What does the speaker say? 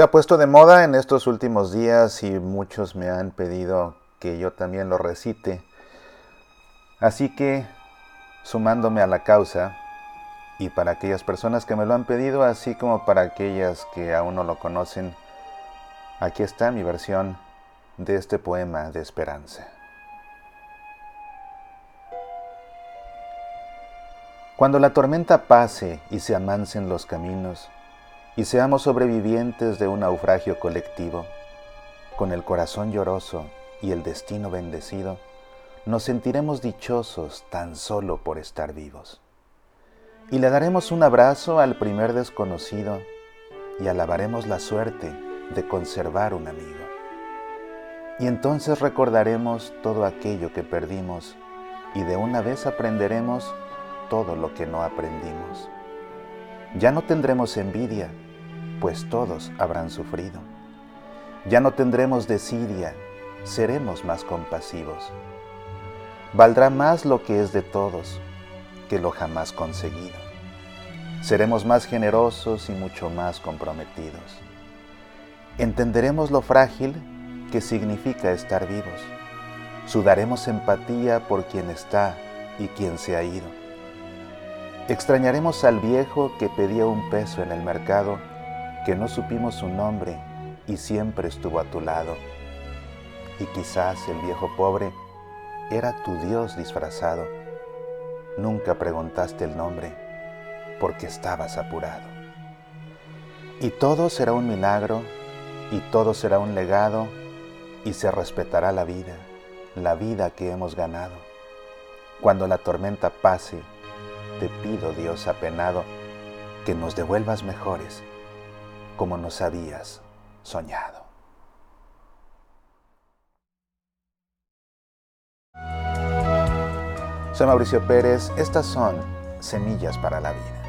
Se ha puesto de moda en estos últimos días y muchos me han pedido que yo también lo recite. Así que, sumándome a la causa, y para aquellas personas que me lo han pedido, así como para aquellas que aún no lo conocen, aquí está mi versión de este poema de esperanza. Cuando la tormenta pase y se amansen los caminos, y seamos sobrevivientes de un naufragio colectivo. Con el corazón lloroso y el destino bendecido, nos sentiremos dichosos tan solo por estar vivos. Y le daremos un abrazo al primer desconocido y alabaremos la suerte de conservar un amigo. Y entonces recordaremos todo aquello que perdimos y de una vez aprenderemos todo lo que no aprendimos. Ya no tendremos envidia, pues todos habrán sufrido. Ya no tendremos desidia, seremos más compasivos. Valdrá más lo que es de todos que lo jamás conseguido. Seremos más generosos y mucho más comprometidos. Entenderemos lo frágil que significa estar vivos. Sudaremos empatía por quien está y quien se ha ido Extrañaremos al viejo que pedía un peso en el mercado, que no supimos su nombre y siempre estuvo a tu lado. Y quizás el viejo pobre era tu Dios disfrazado. Nunca preguntaste el nombre porque estabas apurado. Y todo será un milagro y todo será un legado y se respetará la vida, la vida que hemos ganado. Cuando la tormenta pase te pido, Dios apenado, que nos devuelvas mejores, como nos habías soñado. Soy Mauricio Pérez, estas son Semillas para la Vida.